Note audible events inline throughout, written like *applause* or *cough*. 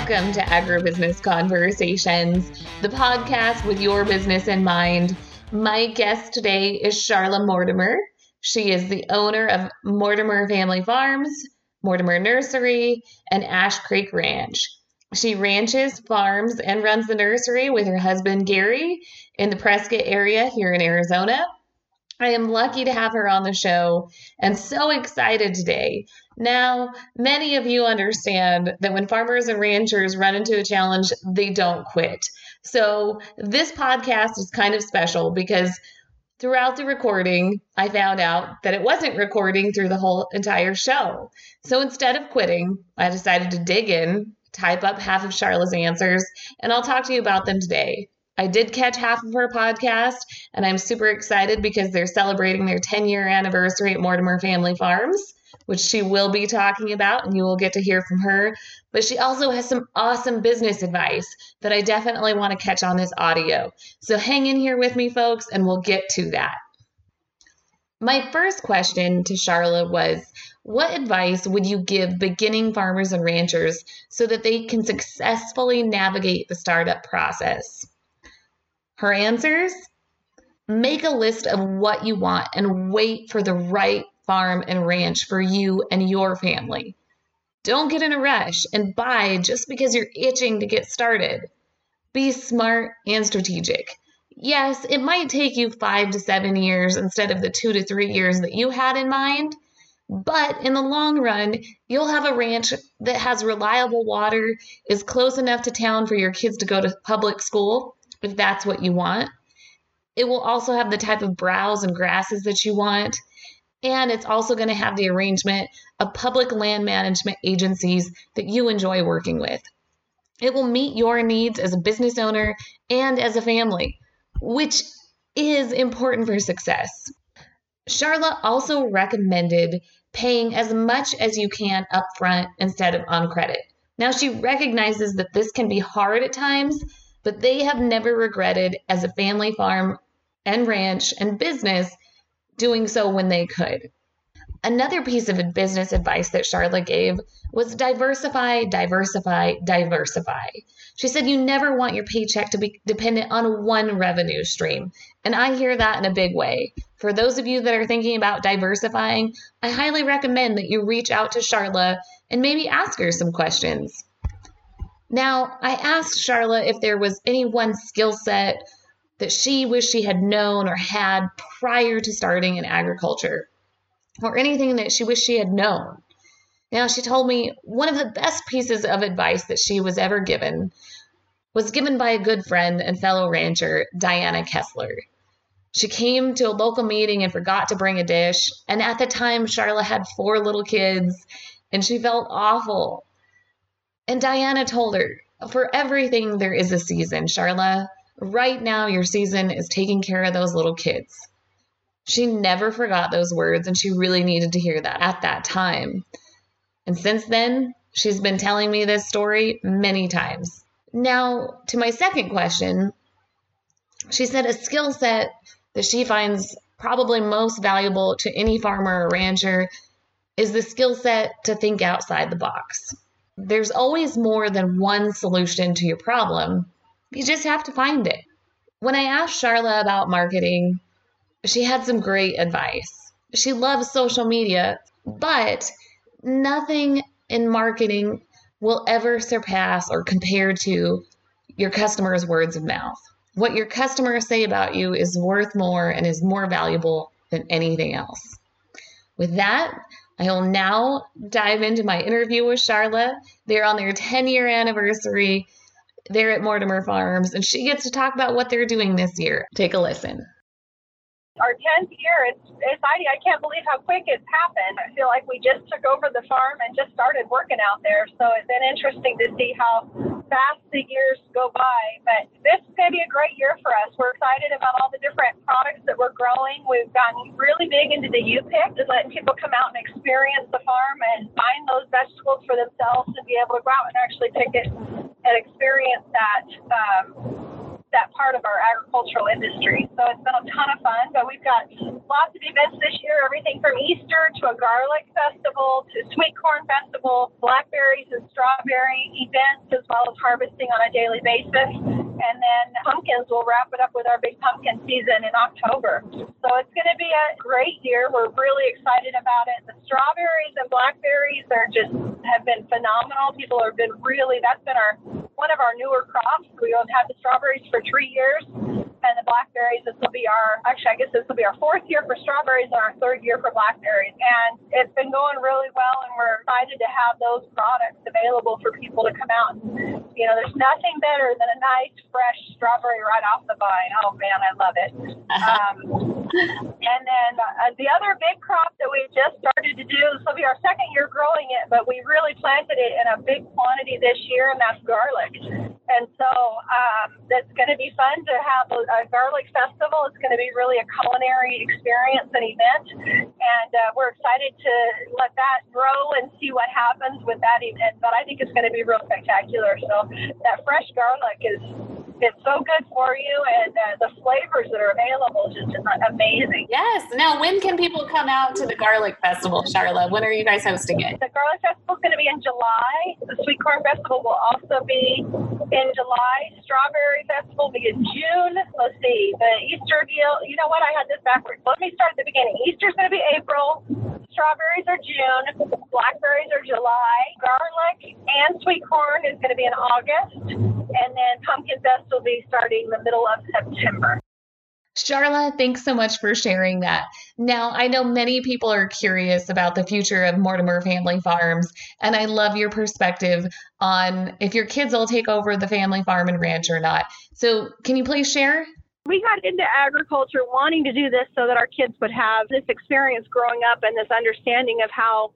Welcome to Agribusiness Conversations, the podcast with your business in mind. My guest today is Charla Mortimer. She is the owner of Mortimer Family Farms, Mortimer Nursery, and Ash Creek Ranch. She ranches, farms, and runs the nursery with her husband Gary in the Prescott area here in Arizona. I am lucky to have her on the show and so excited today now, many of you understand that when farmers and ranchers run into a challenge, they don't quit. So, this podcast is kind of special because throughout the recording, I found out that it wasn't recording through the whole entire show. So, instead of quitting, I decided to dig in, type up half of Charla's answers, and I'll talk to you about them today. I did catch half of her podcast, and I'm super excited because they're celebrating their 10 year anniversary at Mortimer Family Farms which she will be talking about, and you will get to hear from her. But she also has some awesome business advice that I definitely want to catch on this audio. So hang in here with me, folks, and we'll get to that. My first question to Charla was What advice would you give beginning farmers and ranchers so that they can successfully navigate the startup process? Her answers Make a list of what you want and wait for the right farm and ranch for you and your family. Don't get in a rush and buy just because you're itching to get started. Be smart and strategic. Yes, it might take you five to seven years instead of the two to three years that you had in mind, but in the long run, you'll have a ranch that has reliable water, is close enough to town for your kids to go to public school, if that's what you want. It will also have the type of browse and grasses that you want. And it's also going to have the arrangement of public land management agencies that you enjoy working with. It will meet your needs as a business owner and as a family, which is important for success. Charla also recommended paying as much as you can upfront instead of on credit. Now, she recognizes that this can be hard at times, but they have never regretted as a family farm and ranch and business doing so when they could. Another piece of business advice that Charla gave was diversify, diversify, diversify. She said you never want your paycheck to be dependent on one revenue stream. And I hear that in a big way. For those of you that are thinking about diversifying, I highly recommend that you reach out to Charla and maybe ask her some questions. Now, I asked Charla if there was any one skill set that she wished she had known or had prior to starting in agriculture, or anything that she wished she had known. Now, she told me one of the best pieces of advice that she was ever given was given by a good friend and fellow rancher, Diana Kessler. She came to a local meeting and forgot to bring a dish. And at the time, Charla had four little kids and she felt awful. And Diana told her, For everything, there is a season, Charla. Right now, your season is taking care of those little kids. She never forgot those words, and she really needed to hear that at that time. And since then, she's been telling me this story many times. Now, to my second question, she said a skill set that she finds probably most valuable to any farmer or rancher is the skill set to think outside the box. There's always more than one solution to your problem, you just have to find it. When I asked Charla about marketing, she had some great advice. She loves social media, but nothing in marketing will ever surpass or compare to your customers' words of mouth. What your customers say about you is worth more and is more valuable than anything else. With that, I will now dive into my interview with Charla. They're on their 10 year anniversary they're at Mortimer Farms, and she gets to talk about what they're doing this year. Take a listen. Our 10th year, it's exciting. I can't believe how quick it's happened. I feel like we just took over the farm and just started working out there. So it's been interesting to see how fast the years go by. But this is going to be a great year for us. We're excited about all the different products that we're growing. We've gotten really big into the U-pick, just letting people come out and experience the farm and find those vegetables for themselves and be able to go out and actually pick it and experience that um, that part of our agricultural industry. So it's been a ton of fun. But we've got lots of events this year, everything from Easter to a garlic festival to sweet corn festival, blackberries and strawberry events, as well as harvesting on a daily basis. And then pumpkins, we'll wrap it up with our big pumpkin season in October. So it's going to be a great year. We're really excited about it. The strawberries and blackberries are just have been phenomenal. People have been really, that's been our one of our newer crops. We have had the strawberries for three years and the blackberries. This will be our actually, I guess this will be our fourth year for strawberries and our third year for blackberries. And it's been going really well, and we're excited to have those products available for people to come out. And, you know, there's nothing better than a nice fresh strawberry right off the vine. Oh man, I love it. Um, *laughs* and then uh, the other big crop that we just started to do, this will be our second year growing it, but we really planted it in a big quantity this year, and that's garlic. And so um, it's going to be fun to have a, a garlic festival. It's going to be really a culinary experience and event. And uh, we're excited to let that grow and see what happens with that event. But I think it's going to be real spectacular. So that fresh garlic is it's so good for you, and uh, the flavors that are available just amazing. Yes. Now, when can people come out to the Garlic Festival, Charla? When are you guys hosting it? The Garlic Festival is going to be in July. The Sweet Corn Festival will also be in July. Strawberry Festival will be in June. Let's see. The Easter deal. You know what? I had this backwards. Let me start at the beginning. Easter's going to be April strawberries are June, blackberries are July, garlic and sweet corn is going to be in August, and then Pumpkin Fest will be starting the middle of September. Charla, thanks so much for sharing that. Now, I know many people are curious about the future of Mortimer Family Farms, and I love your perspective on if your kids will take over the family farm and ranch or not. So, can you please share? We got into agriculture wanting to do this so that our kids would have this experience growing up and this understanding of how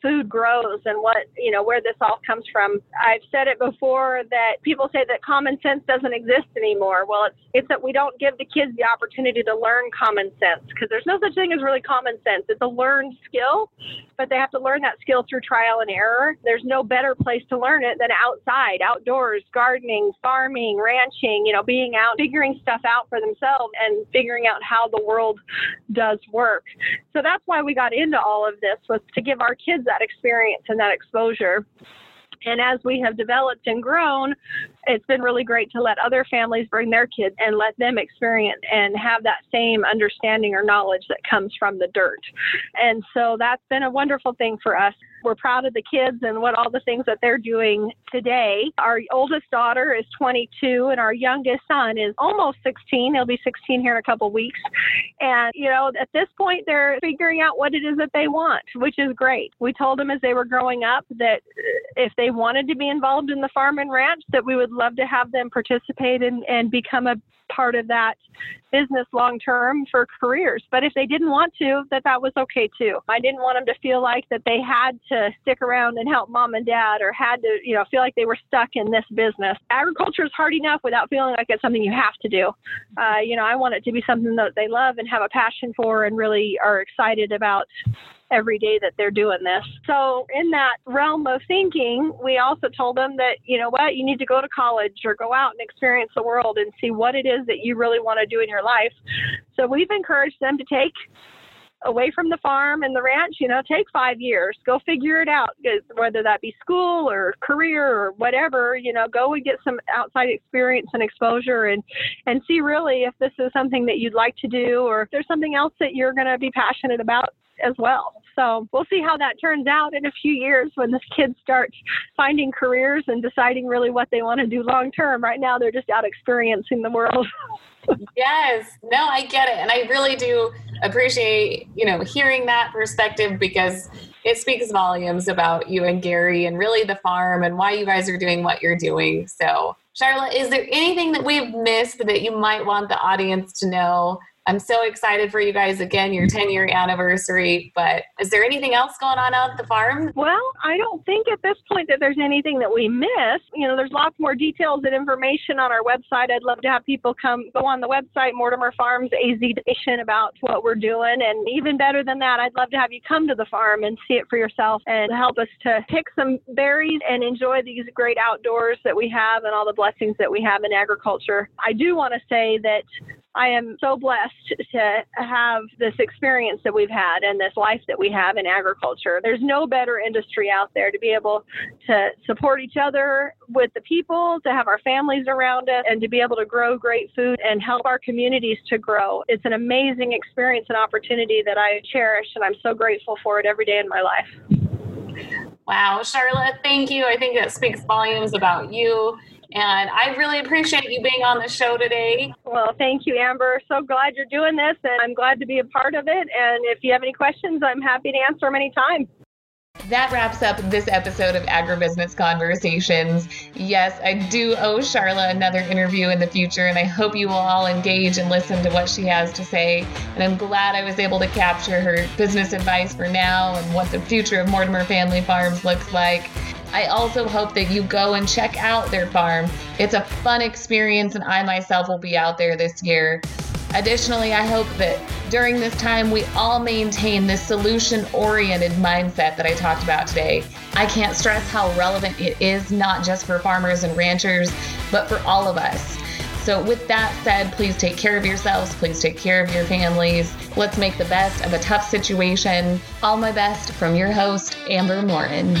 food grows and what, you know, where this all comes from. I've said it before that people say that common sense doesn't exist anymore. Well, it's it's that we don't give the kids the opportunity to learn common sense because there's no such thing as really common sense. It's a learned skill, but they have to learn that skill through trial and error. There's no better place to learn it than outside, outdoors, gardening, farming, ranching, you know, being out, figuring stuff out for themselves and figuring out how the world does work. So that's why we got into all of this was to give our kids that experience and that exposure. And as we have developed and grown, it's been really great to let other families bring their kids and let them experience and have that same understanding or knowledge that comes from the dirt. And so that's been a wonderful thing for us. We're proud of the kids and what all the things that they're doing today. Our oldest daughter is 22 and our youngest son is almost 16. He'll be 16 here in a couple weeks. And, you know, at this point, they're figuring out what it is that they want, which is great. We told them as they were growing up that if they wanted to be involved in the farm and ranch, that we would love to have them participate and, and become a part of that business long term for careers. But if they didn't want to, that that was okay too. I didn't want them to feel like that they had to stick around and help mom and dad or had to, you know, feel like they were stuck in this business. Agriculture is hard enough without feeling like it's something you have to do. Uh, you know, I want it to be something that they love and have a passion for and really are excited about every day that they're doing this. So, in that realm of thinking, we also told them that, you know what, you need to go to college or go out and experience the world and see what it is that you really want to do in your life. So, we've encouraged them to take away from the farm and the ranch, you know, take five years, go figure it out, whether that be school or career or whatever, you know, go and get some outside experience and exposure and, and see really if this is something that you'd like to do or if there's something else that you're going to be passionate about as well. So we'll see how that turns out in a few years when the kids start finding careers and deciding really what they want to do long term. Right now, they're just out experiencing the world. *laughs* yes, no, I get it. And I really do appreciate, you know, hearing that perspective because it speaks volumes about you and Gary and really the farm and why you guys are doing what you're doing. So, Charla, is there anything that we've missed that you might want the audience to know I'm so excited for you guys again, your 10 year anniversary. But is there anything else going on out at the farm? Well, I don't think at this point that there's anything that we miss. You know, there's lots more details and information on our website. I'd love to have people come go on the website, Mortimer Farms AZ Nation, about what we're doing. And even better than that, I'd love to have you come to the farm and see it for yourself and help us to pick some berries and enjoy these great outdoors that we have and all the blessings that we have in agriculture. I do want to say that I am so blessed to have this experience that we've had and this life that we have in agriculture. There's no better industry out there to be able to support each other with the people, to have our families around us, and to be able to grow great food and help our communities to grow. It's an amazing experience and opportunity that I cherish, and I'm so grateful for it every day in my life. Wow, Charla, thank you. I think that speaks volumes about you and I really appreciate you being on the show today. Well, thank you, Amber. So glad you're doing this, and I'm glad to be a part of it. And if you have any questions, I'm happy to answer them anytime. That wraps up this episode of Agribusiness Conversations. Yes, I do owe Charla another interview in the future, and I hope you will all engage and listen to what she has to say. And I'm glad I was able to capture her business advice for now and what the future of Mortimer Family Farms looks like. I also hope that you go and check out their farm. It's a fun experience, and I myself will be out there this year. Additionally, I hope that during this time we all maintain this solution oriented mindset that I talked about today. I can't stress how relevant it is, not just for farmers and ranchers, but for all of us. So, with that said, please take care of yourselves. Please take care of your families. Let's make the best of a tough situation. All my best from your host, Amber Morin.